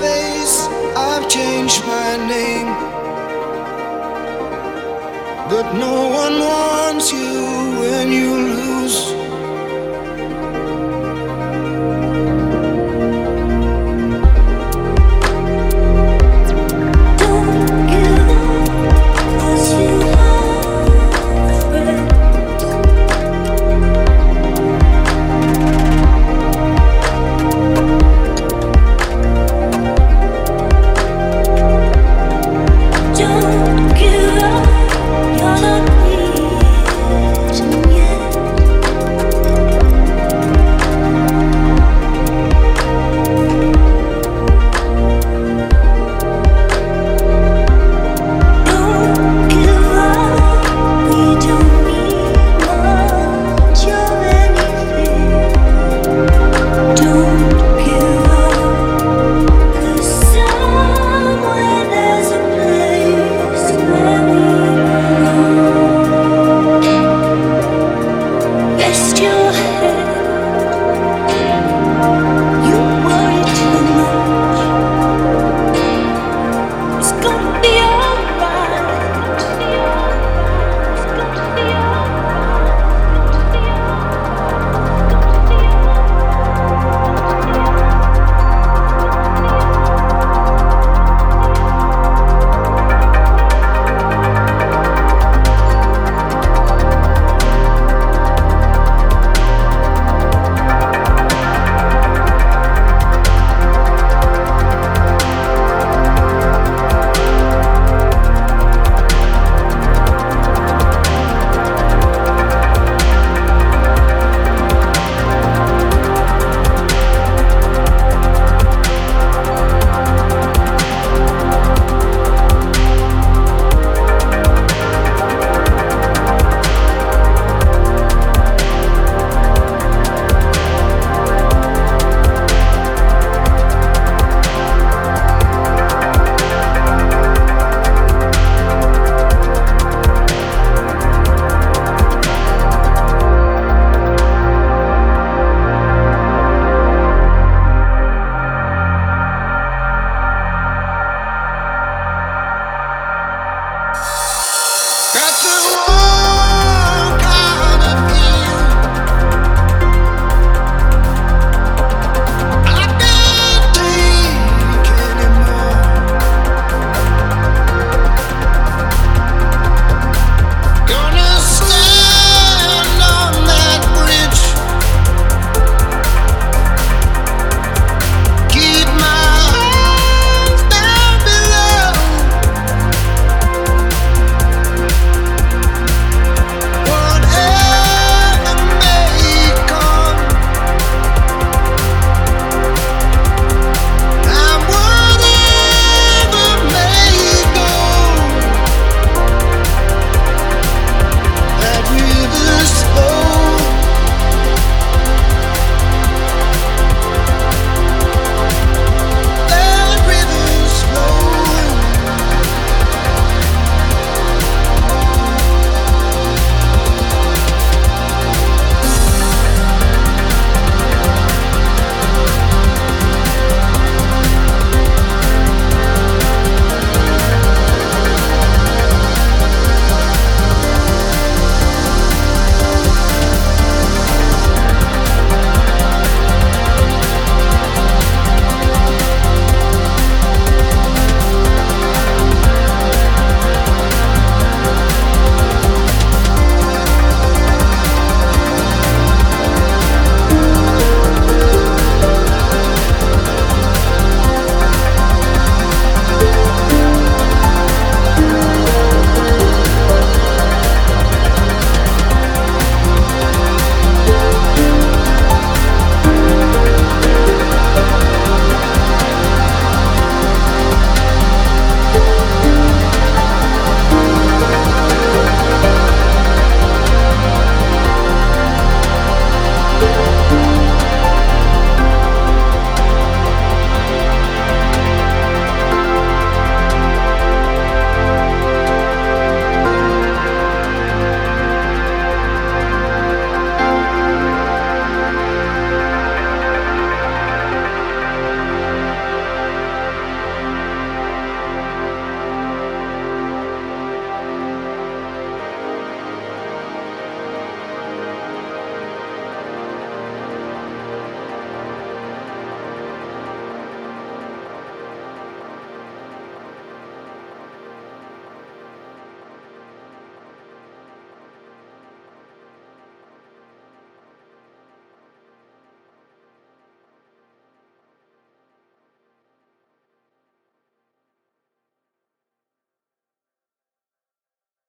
face, I've changed my name, but no one wants.